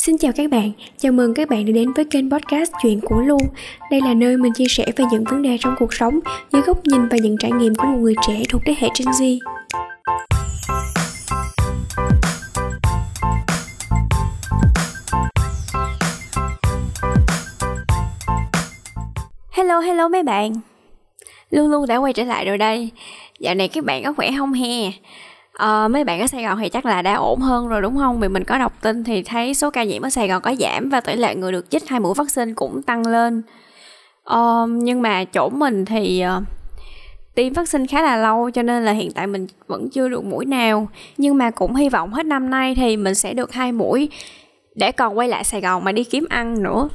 Xin chào các bạn, chào mừng các bạn đã đến với kênh podcast Chuyện của Lu. Đây là nơi mình chia sẻ về những vấn đề trong cuộc sống dưới góc nhìn và những trải nghiệm của một người trẻ thuộc thế hệ Gen Z. Hello hello mấy bạn Luôn luôn đã quay trở lại rồi đây Dạo này các bạn có khỏe không he à, mấy bạn ở Sài Gòn thì chắc là đã ổn hơn rồi đúng không? Vì mình có đọc tin thì thấy số ca nhiễm ở Sài Gòn có giảm và tỷ lệ người được chích hai mũi vaccine cũng tăng lên. À, nhưng mà chỗ mình thì uh, tiêm vaccine khá là lâu cho nên là hiện tại mình vẫn chưa được mũi nào. Nhưng mà cũng hy vọng hết năm nay thì mình sẽ được hai mũi để còn quay lại Sài Gòn mà đi kiếm ăn nữa.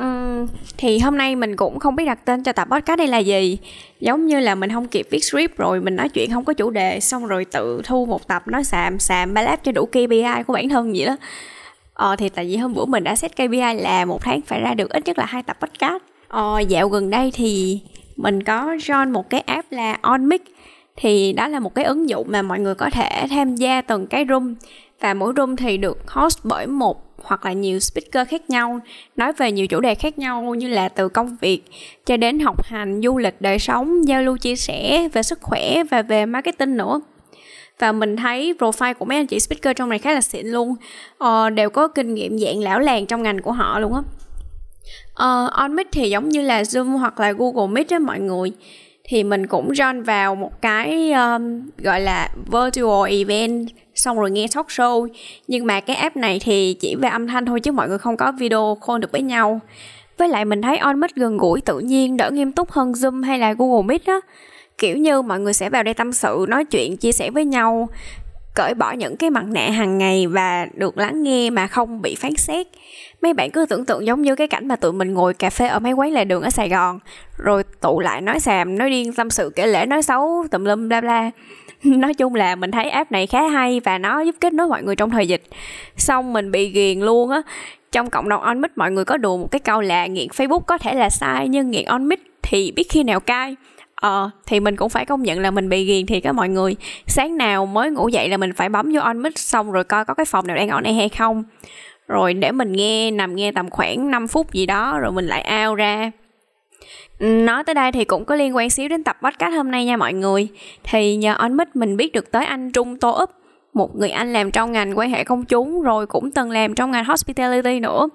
Uhm, thì hôm nay mình cũng không biết đặt tên cho tập podcast đây là gì. Giống như là mình không kịp viết script rồi mình nói chuyện không có chủ đề xong rồi tự thu một tập nói xàm xàm ba láp cho đủ KPI của bản thân vậy đó. Ờ thì tại vì hôm bữa mình đã set KPI là một tháng phải ra được ít nhất là hai tập podcast. Ờ dạo gần đây thì mình có join một cái app là onmic thì đó là một cái ứng dụng mà mọi người có thể tham gia từng cái room. Và mỗi room thì được host bởi một hoặc là nhiều speaker khác nhau nói về nhiều chủ đề khác nhau như là từ công việc cho đến học hành du lịch đời sống giao lưu chia sẻ về sức khỏe và về marketing nữa. Và mình thấy profile của mấy anh chị speaker trong này khá là xịn luôn. Ờ, đều có kinh nghiệm dạng lão làng trong ngành của họ luôn á. Uh, on meet thì giống như là zoom hoặc là google meet á mọi người thì mình cũng join vào một cái um, gọi là virtual event xong rồi nghe talk show. Nhưng mà cái app này thì chỉ về âm thanh thôi chứ mọi người không có video call được với nhau. Với lại mình thấy on mic gần gũi tự nhiên đỡ nghiêm túc hơn zoom hay là google meet á. Kiểu như mọi người sẽ vào đây tâm sự nói chuyện chia sẻ với nhau cởi bỏ những cái mặt nạ hàng ngày và được lắng nghe mà không bị phán xét. Mấy bạn cứ tưởng tượng giống như cái cảnh mà tụi mình ngồi cà phê ở mấy quán lề đường ở sài gòn, rồi tụ lại nói xàm, nói điên, tâm sự kể lễ nói xấu, tùm lum, bla bla. Nói chung là mình thấy app này khá hay và nó giúp kết nối mọi người trong thời dịch. Xong mình bị ghiền luôn á. Trong cộng đồng onmic mọi người có đùa một cái câu là nghiện facebook có thể là sai, nhưng nghiện onmic thì biết khi nào cai ờ thì mình cũng phải công nhận là mình bị ghiền thì các mọi người. Sáng nào mới ngủ dậy là mình phải bấm vô on mic xong rồi coi có cái phòng nào đang on này hay không. Rồi để mình nghe, nằm nghe tầm khoảng 5 phút gì đó rồi mình lại out ra. Nói tới đây thì cũng có liên quan xíu đến tập podcast hôm nay nha mọi người. Thì nhờ on mình biết được tới anh Trung Tô Úp, Một người anh làm trong ngành quan hệ công chúng Rồi cũng từng làm trong ngành hospitality nữa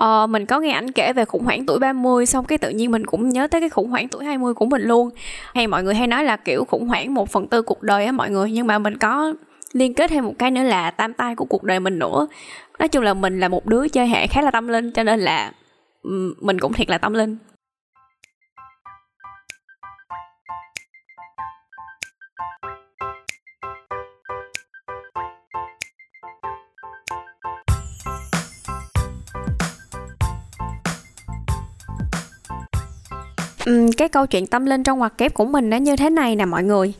uh, mình có nghe anh kể về khủng hoảng tuổi 30 Xong cái tự nhiên mình cũng nhớ tới cái khủng hoảng tuổi 20 của mình luôn. Hay mọi người hay nói là kiểu khủng hoảng một phần tư cuộc đời á mọi người Nhưng mà mình có liên kết thêm một cái nữa là tam tai của cuộc đời mình nữa. Nói chung là mình là một đứa chơi hệ khá là tâm linh Cho nên là mình cũng thiệt là tâm linh. Um, cái câu chuyện tâm linh trong ngoặc kép của mình nó như thế này nè mọi người.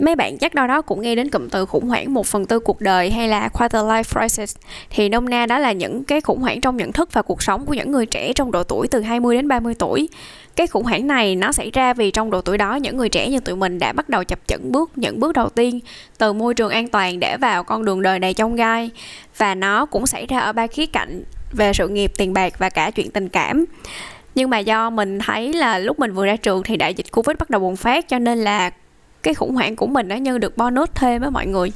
Mấy bạn chắc đâu đó cũng nghe đến cụm từ khủng hoảng một phần tư cuộc đời hay là quarter life crisis. Thì nôm na đó là những cái khủng hoảng trong nhận thức và cuộc sống của những người trẻ trong độ tuổi từ 20 đến 30 tuổi. Cái khủng hoảng này nó xảy ra vì trong độ tuổi đó những người trẻ như tụi mình đã bắt đầu chập chững bước những bước đầu tiên từ môi trường an toàn để vào con đường đời đầy trong gai. Và nó cũng xảy ra ở ba khía cạnh về sự nghiệp tiền bạc và cả chuyện tình cảm nhưng mà do mình thấy là lúc mình vừa ra trường thì đại dịch covid bắt đầu bùng phát cho nên là cái khủng hoảng của mình nó như được bonus thêm với mọi người.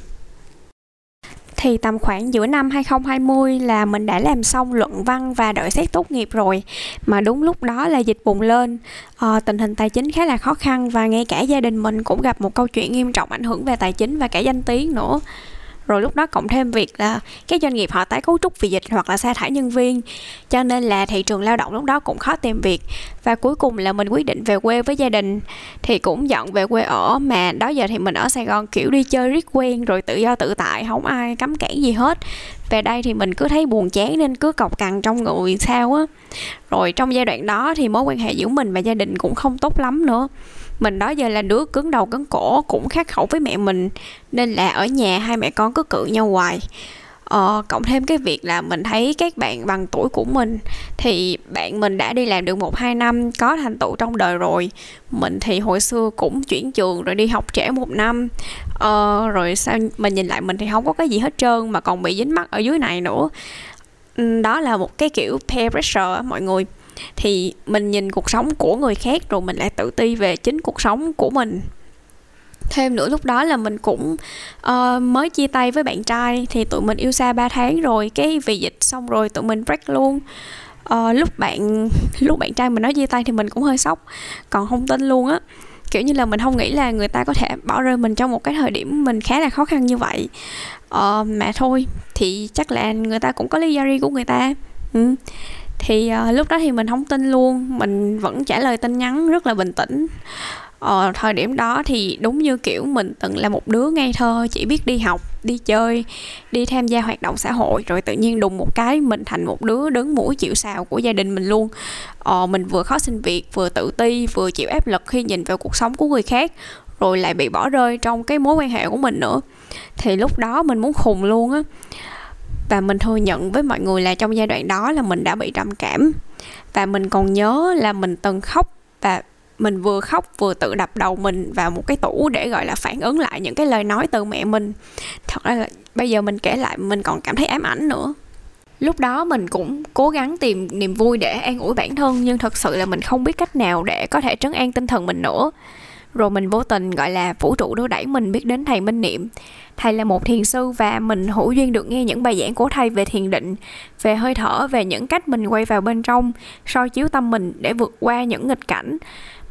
Thì tầm khoảng giữa năm 2020 là mình đã làm xong luận văn và đợi xét tốt nghiệp rồi. Mà đúng lúc đó là dịch bùng lên. À, tình hình tài chính khá là khó khăn và ngay cả gia đình mình cũng gặp một câu chuyện nghiêm trọng ảnh hưởng về tài chính và cả danh tiếng nữa rồi lúc đó cộng thêm việc là các doanh nghiệp họ tái cấu trúc vì dịch hoặc là sa thải nhân viên. Cho nên là thị trường lao động lúc đó cũng khó tìm việc. Và cuối cùng là mình quyết định về quê với gia đình. Thì cũng dọn về quê ở, mà đó giờ thì mình ở Sài Gòn kiểu đi chơi riết quen rồi tự do tự tại không ai cấm cản gì hết. Về đây thì mình cứ thấy buồn chán nên cứ cọc cằn trong người sao á. Rồi trong giai đoạn đó thì mối quan hệ giữa mình và gia đình cũng không tốt lắm nữa mình đó giờ là đứa cứng đầu cứng cổ cũng khác khẩu với mẹ mình nên là ở nhà hai mẹ con cứ cự nhau hoài. Ờ, cộng thêm cái việc là mình thấy các bạn bằng tuổi của mình thì bạn mình đã đi làm được một hai năm có thành tựu trong đời rồi. Mình thì hồi xưa cũng chuyển trường rồi đi học trễ một năm. Ờ, rồi sao mình nhìn lại mình thì không có cái gì hết trơn mà còn bị dính mắc ở dưới này nữa. Đó là một cái kiểu peer pressure mọi người thì mình nhìn cuộc sống của người khác rồi mình lại tự ti về chính cuộc sống của mình. Thêm nữa lúc đó là mình cũng uh, mới chia tay với bạn trai thì tụi mình yêu xa 3 tháng rồi cái vì dịch xong rồi tụi mình break luôn. Uh, lúc bạn lúc bạn trai mình nói chia tay thì mình cũng hơi sốc còn không tin luôn á. Kiểu như là mình không nghĩ là người ta có thể bỏ rơi mình trong một cái thời điểm mình khá là khó khăn như vậy. Uh, mà thôi thì chắc là người ta cũng có lý do riêng của người ta. Ừ thì uh, lúc đó thì mình không tin luôn mình vẫn trả lời tin nhắn rất là bình tĩnh. Ờ, thời điểm đó thì đúng như kiểu mình từng là một đứa ngây thơ chỉ biết đi học đi chơi đi tham gia hoạt động xã hội rồi tự nhiên đùng một cái mình thành một đứa đứng mũi chịu sào của gia đình mình luôn. Ờ, mình vừa khó xin việc vừa tự ti vừa chịu áp lực khi nhìn vào cuộc sống của người khác rồi lại bị bỏ rơi trong cái mối quan hệ của mình nữa. Thì lúc đó mình muốn khùng luôn á và mình thừa nhận với mọi người là trong giai đoạn đó là mình đã bị trầm cảm. Và mình còn nhớ là mình từng khóc và mình vừa khóc vừa tự đập đầu mình vào một cái tủ để, gọi là, phản ứng lại những cái lời nói từ mẹ mình. Thật ra là bây giờ mình kể lại, mình còn cảm thấy ám ảnh nữa. Lúc đó mình cũng cố gắng tìm niềm vui để an ủi bản thân, nhưng thật sự là mình không biết cách nào để có thể trấn an tinh thần mình nữa rồi mình vô tình, gọi là, vũ trụ đưa đẩy mình biết đến thầy minh niệm. Thầy là một thiền sư và mình hữu duyên được nghe những bài giảng của thầy về thiền định, về hơi thở, về những cách mình quay vào bên trong soi chiếu tâm mình để vượt qua những nghịch cảnh.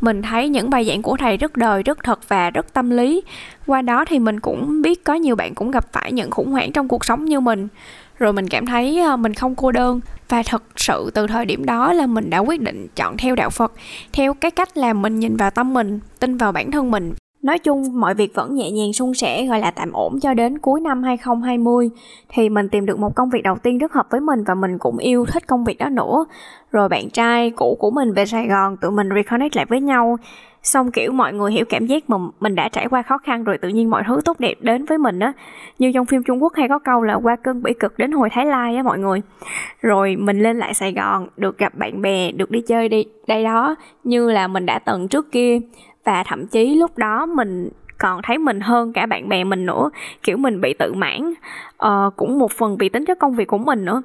Mình thấy những bài giảng của thầy rất đời, rất thật và rất tâm lý. Qua đó thì mình cũng biết có nhiều bạn cũng gặp phải những khủng hoảng trong cuộc sống như mình rồi mình cảm thấy ờ, mình không cô đơn. Và thật sự từ thời điểm đó là mình đã quyết định chọn theo đạo phật, theo cái cách làm mình nhìn vào tâm mình, tin vào bản thân mình. Nói chung mọi việc vẫn nhẹ nhàng suôn sẻ gọi là tạm ổn cho đến cuối năm 2020 thì mình tìm được một công việc đầu tiên rất hợp với mình và mình cũng yêu thích công việc đó nữa. Rồi bạn trai cũ của mình về Sài Gòn tụi mình reconnect lại với nhau. Xong kiểu mọi người hiểu cảm giác mà mình đã trải qua khó khăn rồi tự nhiên mọi thứ tốt đẹp đến với mình á. Như trong phim Trung Quốc hay có câu là qua cơn bỉ cực đến hồi Thái Lai á mọi người. Rồi mình lên lại Sài Gòn, được gặp bạn bè, được đi chơi đi đây đó như là mình đã từng trước kia và thậm chí lúc đó mình còn thấy mình hơn cả bạn bè mình nữa kiểu mình bị tự mãn uh, cũng một phần vì tính chất công việc của mình nữa.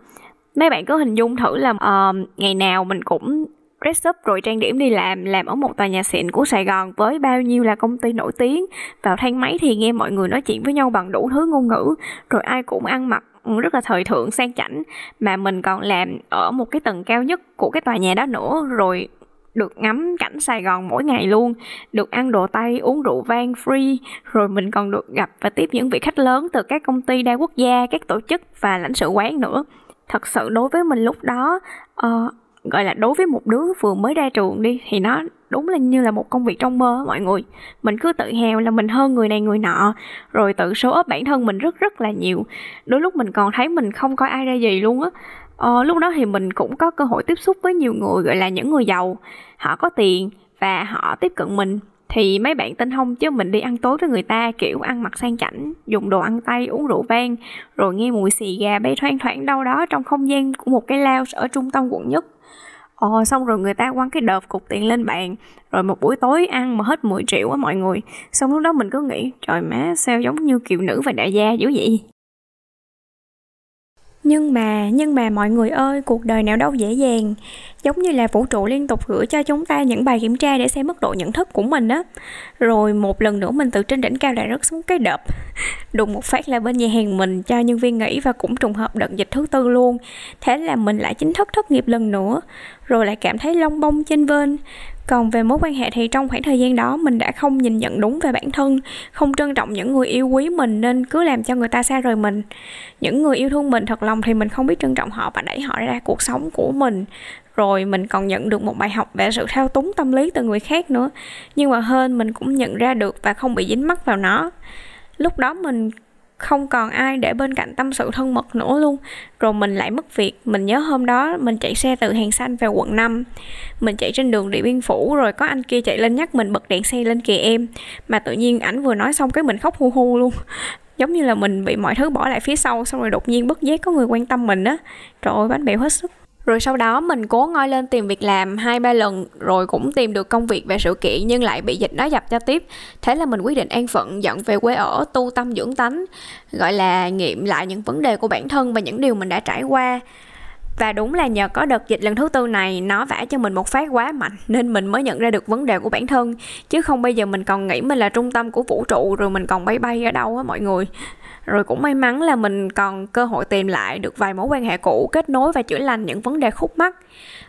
Mấy bạn cứ hình dung thử là uh, ngày nào mình cũng dress up rồi trang điểm đi làm làm ở một tòa nhà xịn của Sài Gòn với bao nhiêu là công ty nổi tiếng. Vào thang máy thì nghe mọi người nói chuyện với nhau bằng đủ thứ ngôn ngữ rồi ai cũng ăn mặc ừ, rất là thời thượng sang chảnh. Mà mình còn làm ở một cái tầng cao nhất của cái tòa nhà đó nữa rồi được ngắm cảnh Sài Gòn mỗi ngày luôn, được ăn đồ Tây, uống rượu vang free, rồi mình còn được gặp và tiếp những vị khách lớn từ các công ty đa quốc gia, các tổ chức và lãnh sự quán nữa. Thật sự đối với mình lúc đó, uh, gọi là đối với một đứa vừa mới ra trường đi thì nó đúng là như là một công việc trong mơ mọi người. Mình cứ tự hào là mình hơn người này người nọ rồi tự số ấp bản thân mình rất rất là nhiều. Đôi lúc mình còn thấy mình không coi ai ra gì luôn á ờ, lúc đó thì mình cũng có cơ hội tiếp xúc với nhiều người gọi là những người giàu. Họ có tiền và họ tiếp cận mình. Thì mấy bạn tin không chứ mình đi ăn tối với người ta kiểu ăn mặc sang chảnh dùng đồ ăn tay, uống rượu vang rồi nghe mùi xì gà bay thoang thoảng đâu đó trong không gian của một cái lounge ở trung tâm quận nhất. Ồ, xong rồi người ta quăng cái đợt cục tiền lên bàn Rồi một buổi tối ăn mà hết 10 triệu á mọi người. Xong lúc đó mình cứ nghĩ Trời má sao giống như kiều nữ và đại gia dữ vậy? Nhưng mà, nhưng mà mọi người ơi, cuộc đời nào đâu dễ dàng. Giống như là vũ trụ liên tục gửi cho chúng ta những bài kiểm tra để xem mức độ nhận thức của mình á. Rồi một lần nữa mình từ trên đỉnh cao lại rớt xuống cái đập. Đùng một phát là bên nhà hàng mình cho nhân viên nghỉ và cũng trùng hợp đợt dịch thứ tư luôn. Thế là mình lại chính thức thất nghiệp lần nữa. Rồi lại cảm thấy long bông trên vên còn về mối quan hệ thì trong khoảng thời gian đó mình đã không nhìn nhận đúng về bản thân, không trân trọng những người yêu quý mình nên cứ làm cho người ta xa rời mình. Những người yêu thương mình thật lòng thì mình không biết trân trọng họ và đẩy họ ra cuộc sống của mình. Rồi mình còn nhận được một bài học về sự thao túng tâm lý từ người khác nữa. Nhưng mà hơn mình cũng nhận ra được và không bị dính mắc vào nó. Lúc đó mình không còn ai để bên cạnh tâm sự thân mật nữa luôn. Rồi mình lại mất việc. Mình nhớ hôm đó mình chạy xe từ hàng xanh về quận 5 mình chạy trên đường điện biên phủ, rồi có anh kia chạy lên nhắc mình bật đèn xe lên kìa em. Mà tự nhiên ảnh vừa nói xong cái mình khóc hu hu luôn. Giống như là mình bị mọi thứ bỏ lại phía sau, xong rồi đột nhiên bất giác có người quan tâm mình á. Trời ơi, bánh bèo hết sức rồi sau đó mình cố ngoi lên tìm việc làm hai, ba lần, rồi cũng tìm được công việc về sự kiện nhưng lại bị dịch nó dập cho tiếp. Thế là mình quyết định an phận, dọn về quê ở, tu tâm dưỡng tánh, gọi là, nghiệm lại những vấn đề của bản thân và những điều mình đã trải qua. Và đúng là nhờ có đợt dịch lần thứ tư này, nó vả cho mình một phát quá mạnh nên mình mới nhận ra được vấn đề của bản thân. Chứ không bây giờ mình còn nghĩ mình là trung tâm của vũ trụ, rồi mình còn bay bay ở đâu á mọi người rồi cũng may mắn là mình còn cơ hội tìm lại được vài mối quan hệ cũ kết nối và chữa lành những vấn đề khúc mắc.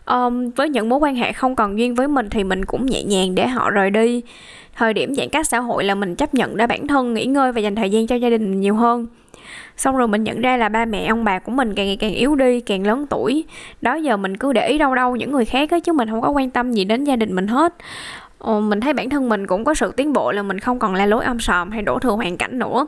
Um, với những mối quan hệ không còn duyên với mình thì mình cũng nhẹ nhàng để họ rời đi. Thời điểm giãn cách xã hội là mình chấp nhận để bản thân nghỉ ngơi và dành thời gian cho gia đình nhiều hơn. Xong rồi mình nhận ra là ba mẹ ông bà của mình càng ngày càng yếu đi càng lớn tuổi. Đó giờ mình cứ để ý đâu đâu những người khác ấy, chứ mình không có quan tâm gì đến gia đình mình hết. Ồ, mình thấy bản thân mình cũng có sự tiến bộ là mình không còn la lối âm sòm hay đổ thừa hoàn cảnh nữa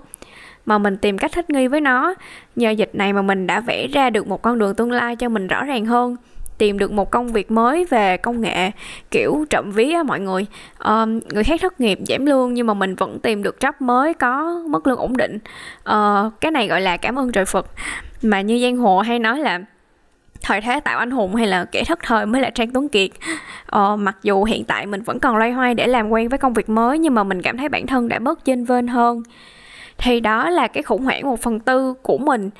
mà mình tìm cách thích nghi với nó. Nhờ dịch này mà mình đã vẽ ra được một con đường tương lai cho mình rõ ràng hơn tìm được một công việc mới về công nghệ kiểu trộm ví á mọi người. Um, người khác thất nghiệp giảm lương nhưng mà mình vẫn tìm được job mới có mức lương ổn định. Uh, cái này gọi là cảm ơn trời phật. Mà như giang hồ hay nói là thời thế tạo anh hùng hay là kẻ thất thời mới là trang tuấn kiệt. Ờ, mặc dù hiện tại mình vẫn còn loay hoay để làm quen với công việc mới nhưng mà mình cảm thấy bản thân đã bớt chênh vênh hơn thì đó là cái khủng hoảng một phần tư của mình.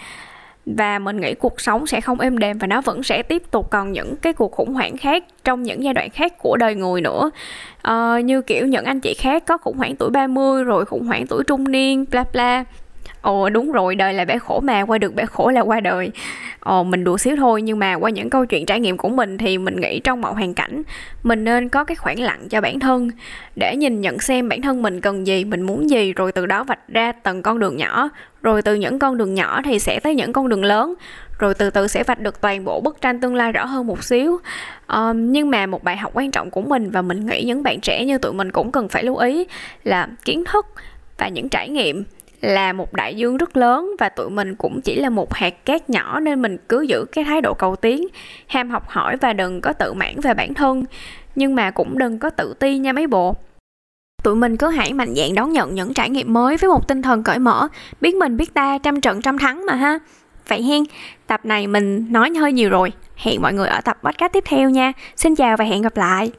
Và mình nghĩ cuộc sống sẽ không êm đềm và nó vẫn sẽ tiếp tục còn những cái cuộc khủng hoảng khác trong những giai đoạn khác của đời người nữa. Ờ, như kiểu những anh chị khác có khủng hoảng tuổi 30 rồi khủng hoảng tuổi trung niên bla bla ồ đúng rồi đời là bể khổ mà qua được bể khổ là qua đời. Ồ mình đùa xíu thôi nhưng mà qua những câu chuyện trải nghiệm của mình thì mình nghĩ trong mọi hoàn cảnh mình nên có cái khoảng lặng cho bản thân. Để nhìn nhận xem bản thân mình cần gì mình muốn gì rồi từ đó vạch ra từng con đường nhỏ. Rồi từ những con đường nhỏ thì sẽ tới những con đường lớn. Rồi từ từ sẽ vạch được toàn bộ bức tranh tương lai rõ hơn một xíu. Um, nhưng mà một bài học quan trọng của mình và mình nghĩ những bạn trẻ như tụi mình cũng cần phải lưu ý là kiến thức và những trải nghiệm là một đại dương rất lớn và tụi mình cũng chỉ là một hạt cát nhỏ nên mình cứ giữ cái thái độ cầu tiến, ham học hỏi và đừng có tự mãn về bản thân. Nhưng mà cũng đừng có tự ti nha mấy bộ. Tụi mình cứ hãy mạnh dạn đón nhận những trải nghiệm mới với một tinh thần cởi mở. Biết mình, biết ta, trăm trận, trăm thắng mà ha. Vậy hen, tập này mình nói hơi nhiều rồi. Hẹn mọi người ở tập podcast tiếp theo nha. Xin chào và hẹn gặp lại.